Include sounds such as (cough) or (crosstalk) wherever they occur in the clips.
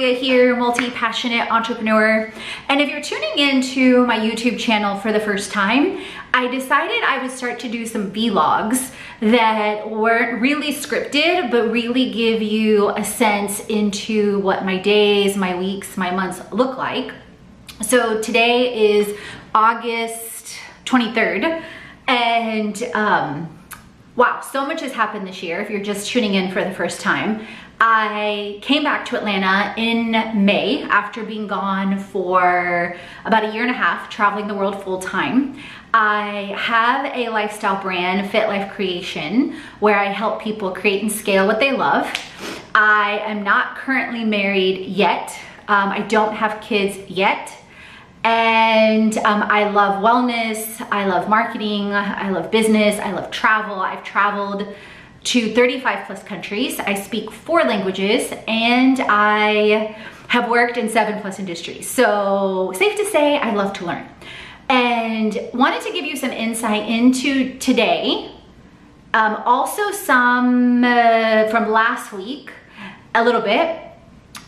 Julia here, multi-passionate entrepreneur. And if you're tuning into my YouTube channel for the first time, I decided I would start to do some vlogs that weren't really scripted, but really give you a sense into what my days, my weeks, my months look like. So today is August 23rd and um, wow, so much has happened this year if you're just tuning in for the first time. I came back to Atlanta in May after being gone for about a year and a half, traveling the world full time. I have a lifestyle brand, Fit Life Creation, where I help people create and scale what they love. I am not currently married yet. Um, I don't have kids yet. And um, I love wellness, I love marketing, I love business, I love travel. I've traveled to 35 plus countries. I speak four languages and I have worked in seven plus industries. So safe to say, I love to learn. And wanted to give you some insight into today. Um, also some uh, from last week, a little bit,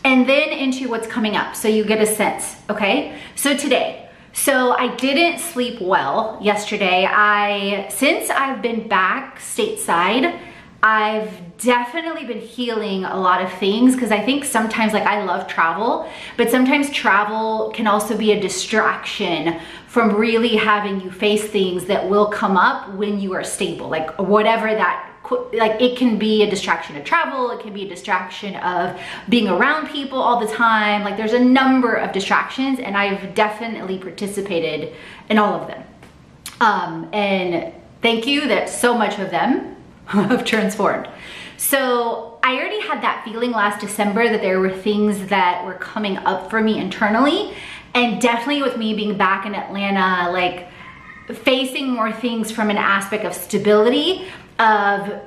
and then into what's coming up so you get a sense, okay? So today, so I didn't sleep well yesterday. I, since I've been back stateside, I've definitely been healing a lot of things because I think sometimes like I love travel, but sometimes travel can also be a distraction from really having you face things that will come up when you are stable, like whatever that like it can be a distraction of travel it can be a distraction of being around people all the time like there's a number of distractions and i've definitely participated in all of them. Um, and thank you that so much of them (laughs) have transformed. So I already had that feeling last December that there were things that were coming up for me internally. And definitely with me being back in Atlanta, like facing more things from an aspect of stability, of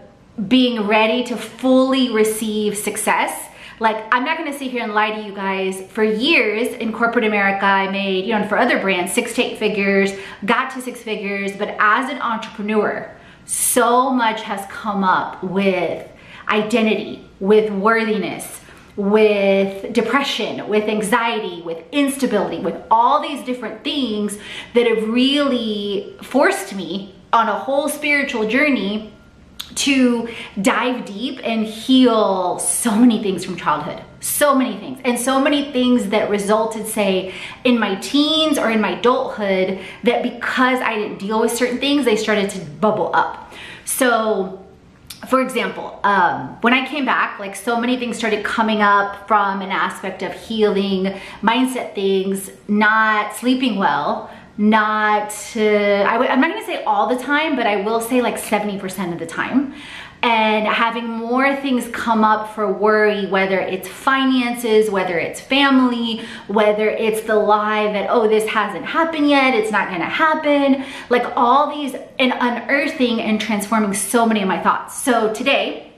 being ready to fully receive success. Like, I'm not gonna sit here and lie to you guys. For years in corporate America, I made, you know, and for other brands, six to eight figures, got to six figures, but as an entrepreneur, so much has come up with identity, with worthiness, with depression, with anxiety, with instability, with all these different things that have really forced me on a whole spiritual journey to dive deep and heal so many things from childhood. So many things. And so many things that resulted, say, in my teens or in my adulthood, that because I didn't deal with certain things, they started to bubble up. So, for example, um, when I came back, like so many things started coming up from an aspect of healing, mindset things, not sleeping well, not, uh, i w- I'm not gonna say all the time, but I will say like 70% of the time. And having more things come up for worry, whether it's finances, whether it's family, whether it's the lie that, oh, this hasn't happened yet, it's not gonna happen. Like all these, and unearthing and transforming so many of my thoughts. So today,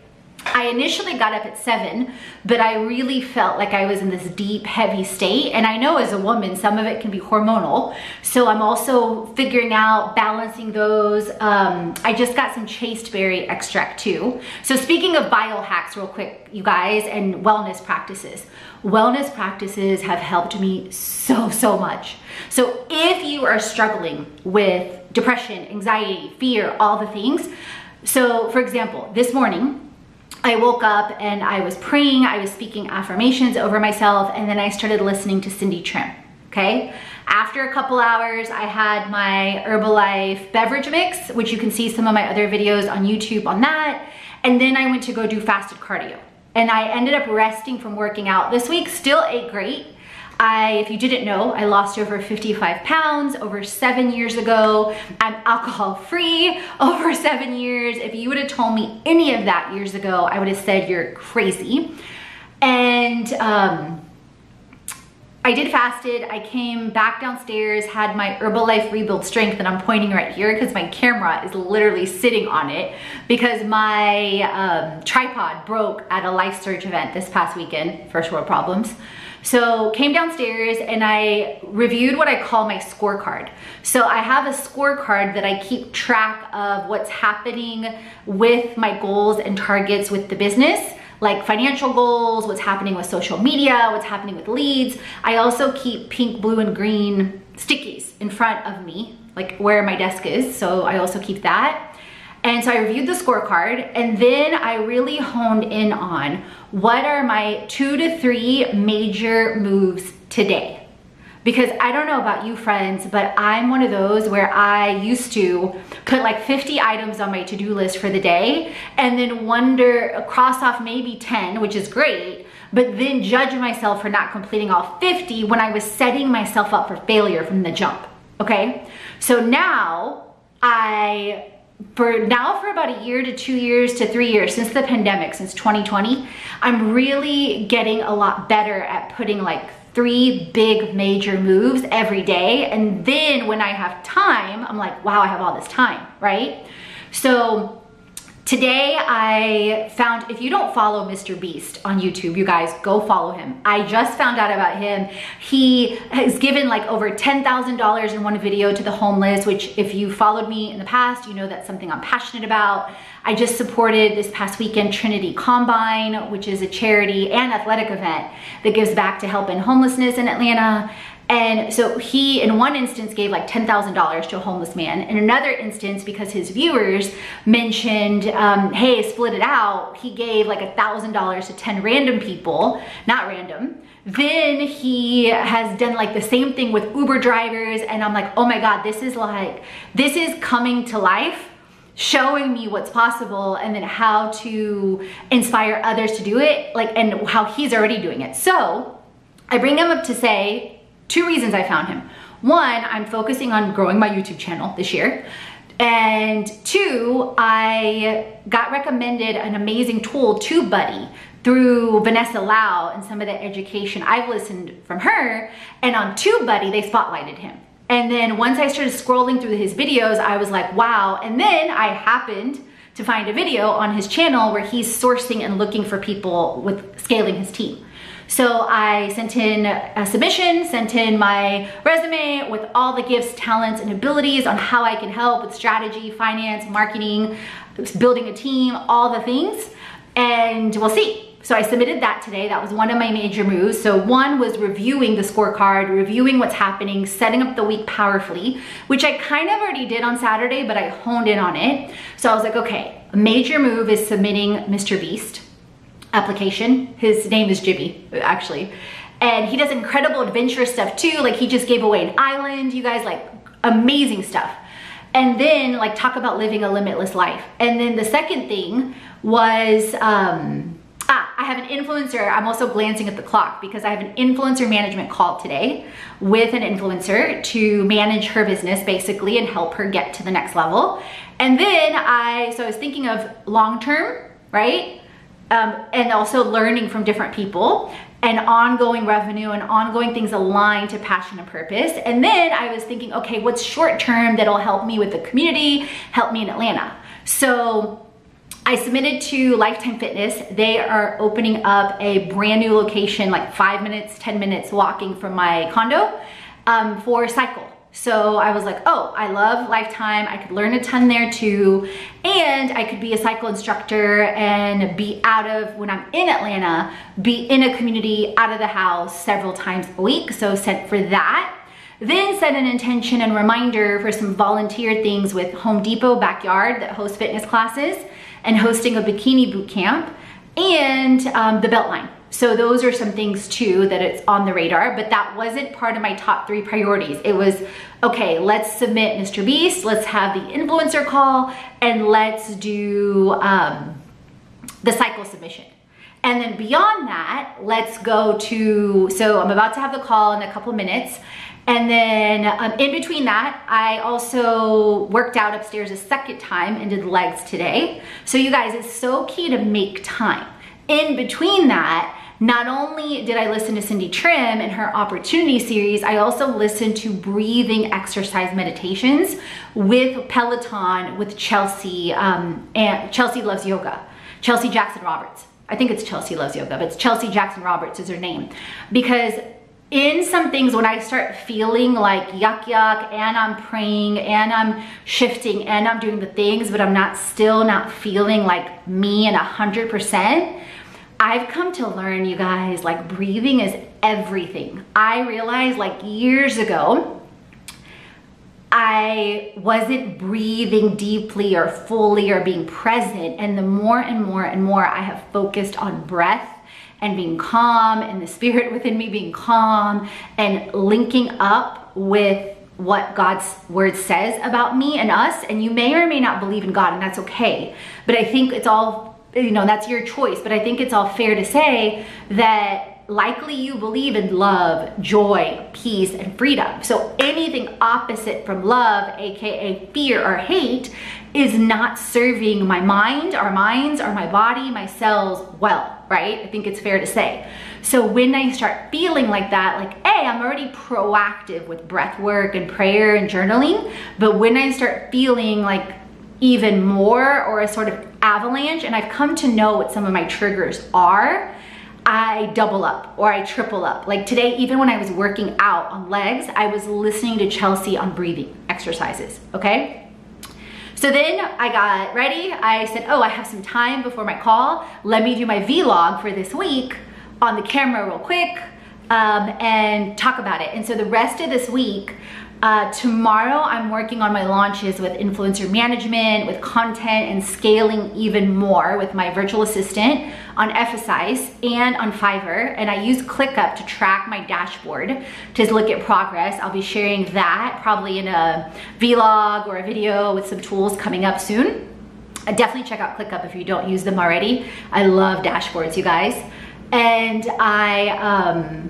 I initially got up at seven, but I really felt like I was in this deep, heavy state. And I know as a woman, some of it can be hormonal. So I'm also figuring out balancing those. Um, I just got some chasteberry extract too. So speaking of biohacks real quick, you guys, and wellness practices. Wellness practices have helped me so, so much. So if you are struggling with depression, anxiety, fear, all the things. So for example, this morning, I woke up and I was praying, I was speaking affirmations over myself, and then I started listening to Cindy Trimm, okay? After a couple hours, I had my Herbalife beverage mix, which you can see some of my other videos on YouTube on that. And then I went to go do fasted cardio. And I ended up resting from working out this week, still ate great. I, if you didn't know, I lost over 55 pounds over seven years ago. I'm alcohol free (laughs) over seven years. If you would have told me any of that years ago, I would have said you're crazy. And um, I did fasted. I came back downstairs, had my Herbalife Rebuild Strength, and I'm pointing right here because my camera is literally sitting on it because my um, tripod broke at a Life Surge event this past weekend, first world problems. So came downstairs and I reviewed what I call my scorecard. So I have a scorecard that I keep track of what's happening with my goals and targets with the business like financial goals, what's happening with social media, what's happening with leads. I also keep pink, blue, and green stickies in front of me, like where my desk is. So I also keep that. And so I reviewed the scorecard and then I really honed in on what are my two to three major moves today because I don't know about you friends, but I'm one of those where I used to put like 50 items on my to-do list for the day and then wonder, cross off maybe 10, which is great, but then judge myself for not completing all 50 when I was setting myself up for failure from the jump, okay? So now I for now for about a year to two years to three years since the pandemic since 2020 i'm really getting a lot better at putting like three big major moves every day. And then when I have time, I'm like, wow, I have all this time, right? So Today I found, if you don't follow Mr. Beast on YouTube, you guys go follow him. I just found out about him. He has given like over $10,000 in one video to the homeless, which if you followed me in the past, you know that's something I'm passionate about. I just supported this past weekend Trinity Combine, which is a charity and athletic event that gives back to help in homelessness in Atlanta. And so he, in one instance, gave like $10,000 to a homeless man. In another instance, because his viewers mentioned, um, hey, split it out, he gave like $1,000 to 10 random people, not random. Then he has done like the same thing with Uber drivers. And I'm like, oh my God, this is like, this is coming to life showing me what's possible and then how to inspire others to do it like and how he's already doing it so i bring him up to say Two reasons I found him. One, I'm focusing on growing my YouTube channel this year. And two, I got recommended an amazing tool, TubeBuddy, through Vanessa Lau and some of the education I've listened from her. And on TubeBuddy, they spotlighted him. And then once I started scrolling through his videos, I was like, wow. And then I happened to find a video on his channel where he's sourcing and looking for people with scaling his team. So I sent in a submission, sent in my resume with all the gifts, talents, and abilities on how I can help with strategy, finance, marketing, building a team, all the things. And we'll see. So I submitted that today. That was one of my major moves. So one was reviewing the scorecard, reviewing what's happening, setting up the week powerfully, which I kind of already did on Saturday, but I honed in on it. So I was like, okay, a major move is submitting Mr. Beast application. His name is Jimmy, actually. And he does incredible adventurous stuff too. Like he just gave away an island, you guys, like amazing stuff. And then like talk about living a limitless life. And then the second thing was, um, ah, I have an influencer. I'm also glancing at the clock because I have an influencer management call today with an influencer to manage her business basically and help her get to the next level. And then I, so I was thinking of long-term, right? Um, and also learning from different people and ongoing revenue and ongoing things aligned to passion and purpose. And then I was thinking, okay, what's short term that'll help me with the community, help me in Atlanta? So I submitted to Lifetime Fitness. They are opening up a brand new location, like five minutes, 10 minutes walking from my condo um, for Cycle. So I was like, oh, I love Lifetime. I could learn a ton there too. And I could be a cycle instructor and be out of, when I'm in Atlanta, be in a community out of the house several times a week. So set for that. Then set an intention and reminder for some volunteer things with Home Depot Backyard that hosts fitness classes and hosting a bikini boot camp and um, the Beltline. So those are some things too that it's on the radar, but that wasn't part of my top three priorities. It was, okay, let's submit Mr. Beast, let's have the influencer call, and let's do um, the cycle submission. And then beyond that, let's go to, so I'm about to have the call in a couple minutes. And then um, in between that, I also worked out upstairs a second time and did legs today. So you guys, it's so key to make time. In between that, not only did I listen to Cindy Trimm and her opportunity series, I also listened to breathing exercise meditations with Peloton with Chelsea, um, and Chelsea Loves Yoga, Chelsea Jackson Roberts. I think it's Chelsea Loves Yoga, but it's Chelsea Jackson Roberts is her name. Because in some things when I start feeling like yuck yuck and I'm praying and I'm shifting and I'm doing the things, but I'm not still not feeling like me and a hundred percent, I've come to learn, you guys, like breathing is everything. I realized like years ago, I wasn't breathing deeply or fully or being present. And the more and more and more I have focused on breath and being calm and the spirit (laughs) within me being calm and linking up with what God's word says about me and us. And you may or may not believe in God, and that's okay. But I think it's all you know, that's your choice. But I think it's all fair to say that likely you believe in love, joy, peace, and freedom. So anything opposite from love, AKA fear or hate, is not serving my mind, our minds, or my body, my cells well, right? I think it's fair to say. So when I start feeling like that, like, hey, I'm already proactive with breath work and prayer and journaling. But when I start feeling like even more or a sort of avalanche and I've come to know what some of my triggers are, I double up or I triple up. Like today, even when I was working out on legs, I was listening to Chelsea on breathing exercises, okay? So then I got ready. I said, oh, I have some time before my call. Let me do my vlog for this week on the camera real quick um, and talk about it. And so the rest of this week, uh, tomorrow, I'm working on my launches with influencer management, with content and scaling even more with my virtual assistant on Ephesyce and on Fiverr. And I use ClickUp to track my dashboard to look at progress. I'll be sharing that probably in a vlog or a video with some tools coming up soon. Uh, definitely check out ClickUp if you don't use them already. I love dashboards, you guys. And I, um,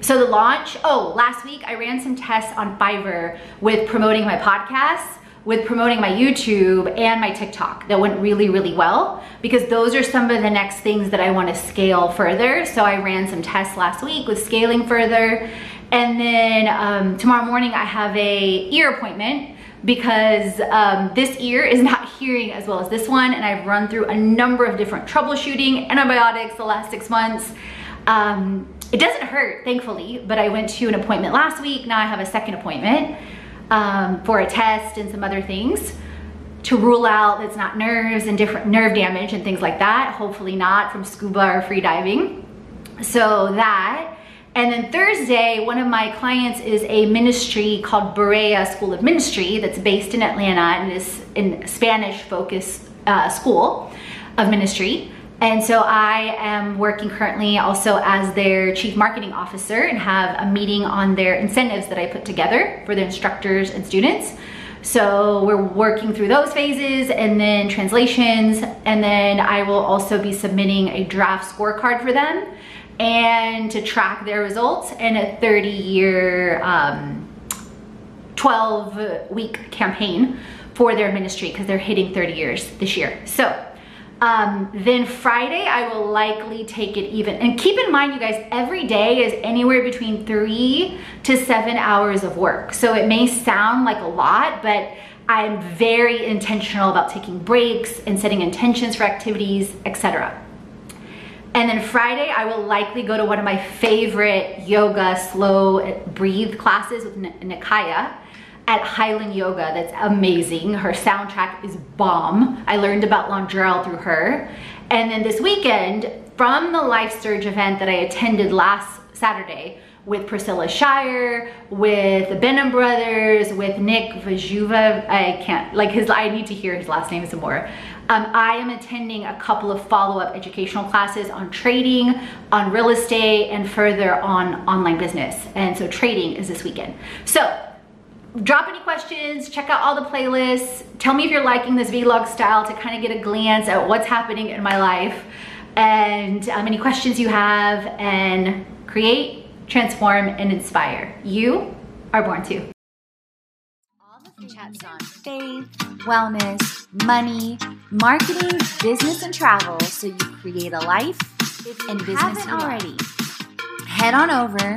so the launch, oh, last week I ran some tests on Fiverr with promoting my podcast, with promoting my YouTube and my TikTok that went really, really well because those are some of the next things that I want to scale further. So I ran some tests last week with scaling further. And then um, tomorrow morning I have a ear appointment because um, this ear is (laughs) not hearing as well as this one and I've run through a number of different troubleshooting, antibiotics the last six months. Um, it doesn't hurt, thankfully, but I went to an appointment last week. Now I have a second appointment um, for a test and some other things to rule out it's not nerves and different nerve damage and things like that. Hopefully not from scuba or free diving. So that. And then Thursday, one of my clients is a ministry called Berea School of Ministry that's based in Atlanta and is in Spanish focused uh, school of ministry. And so I am working currently also as their chief marketing officer and have a meeting on their incentives that I put together for the instructors and students. So we're working through those phases and then translations. And then I will also be submitting a draft scorecard for them and to track their results and a 30 year, um, 12 week campaign for their ministry because they're hitting 30 years this year. So um, then Friday, I will likely take it even. And keep in mind, you guys, every day is anywhere between three to seven hours of work. So it may sound like a lot, but I'm very intentional about taking breaks and setting intentions for activities, etc. And then Friday, I will likely go to one of my favorite yoga slow breathe classes with Nikaya at Highland Yoga that's amazing. Her soundtrack is bomb. I learned about Londrelle through her. And then this weekend, from the Life Surge event that I attended last Saturday with Priscilla Shirer, with the Benham Brothers, with Nick Vajuva, I can't, like his, I need to hear his last name some more. Um, I am attending a couple of follow-up educational classes on trading, on real estate, and further on online business. And so trading is this weekend. So drop any questions, check out all the playlists. Tell me if you're liking this vlog style to kind of get a glance at what's happening in my life and um, any questions you have and create, transform, and inspire. You are born to. All the chats on faith, wellness, money, marketing, business, and travel so you create a life and business already. Head on over